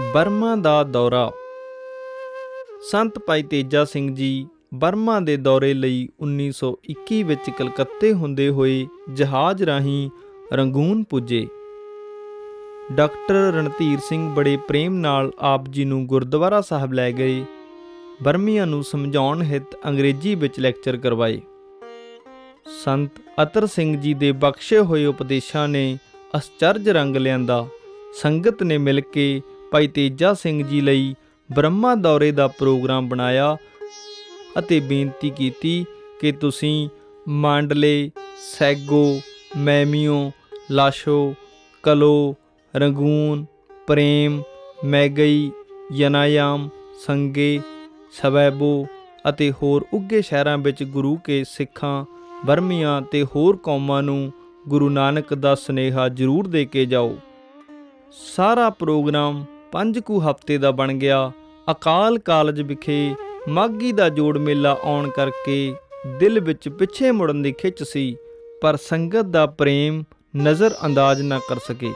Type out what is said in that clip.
Burma ਦਾ ਦੌਰਾ। ਸੰਤ ਭਾਈ Teja Singh ji Burma ਦੇ ਦੌਰੇ ਲਈ 1921 ਵਿੱਚ ਕਲਕੱਤੇ ਹੁੰਦੇ ਹੋਏ ਜਹਾਜ਼ ਰਾਹੀਂ ਰੰਗੂਨ ਪੁੱਜੇ। ਡਾਕਟਰ ਰਣਧੀਰ ਸਿੰਘ ਬੜੇ ਪ੍ਰੇਮ ਨਾਲ ਆਪ ਜੀ ਨੂੰ ਗੁਰਦੁਆਰਾ ਸਾਹਿਬ ਲੈ ਗਏ। ਬਰਮੀਆਂ ਨੂੰ ਸਮਝਾਉਣ ਹਿਤ ਅੰਗਰੇਜ਼ੀ ਵਿੱਚ ਲੈਕਚਰ ਕਰਵਾਏ। ਸੰਤ ਅਤਰ ਸਿੰਘ ਜੀ ਦੇ ਬਖਸ਼ੇ ਹੋਏ ਉਪਦੇਸ਼ਾਂ ਨੇ ਅਸਚਰਜ ਰੰਗ ਲਿਆਂਦਾ। ਸੰਗਤ ਨੇ ਮਿਲ ਕੇ ਭਾਈ ਤੇਜਾ ਸਿੰਘ ਜੀ ਲਈ ਬ੍ਰਹਮਾ ਦੌਰੇ ਦਾ ਪ੍ਰੋਗਰਾਮ ਬਣਾਇਆ ਅਤੇ ਬੇਨਤੀ ਕੀਤੀ ਕਿ ਤੁਸੀਂ ਮਾਂਡਲੇ, ਸੈਗੋ, ਮੈਮੀਓ, ਲਾਸ਼ੋ, ਕਲੋ, ਰੰਗੂਨ, ਪ੍ਰੇਮ, ਮੈਗਈ, ਯਨਾਯਾਮ, ਸੰਗੇ, ਸਵੈਬੋ ਅਤੇ ਹੋਰ ਉੱਗੇ ਸ਼ਹਿਰਾਂ ਵਿੱਚ ਗੁਰੂ ਕੇ ਸਿੱਖਾਂ ਬਰਮੀਆਂ ਤੇ ਹੋਰ ਕੌਮਾਂ ਨੂੰ ਗੁਰੂ ਨਾਨਕ ਦਾ ਸਨੇਹਾ ਜ਼ਰੂਰ ਦੇ ਕੇ ਜਾਓ। ਸਾਰਾ ਪ੍ਰੋਗਰਾਮ ਪੰਜ ਕੁ ਹਫ਼ਤੇ ਦਾ ਬਣ ਗਿਆ। ਅਕਾਲ ਕਾਲਜ ਵਿਖੇ ਮਾਗੀ ਦਾ ਜੋੜ ਮੇਲਾ ਆਉਣ ਕਰਕੇ ਦਿਲ ਵਿੱਚ ਪਿੱਛੇ ਮੁੜਨ ਦੀ ਖਿੱਚ ਸੀ, ਪਰ ਸੰਗਤ ਦਾ ਪ੍ਰੇਮ ਨਜ਼ਰ ਅੰਦਾਜ਼ ਨਾ ਕਰ ਸਕੇ।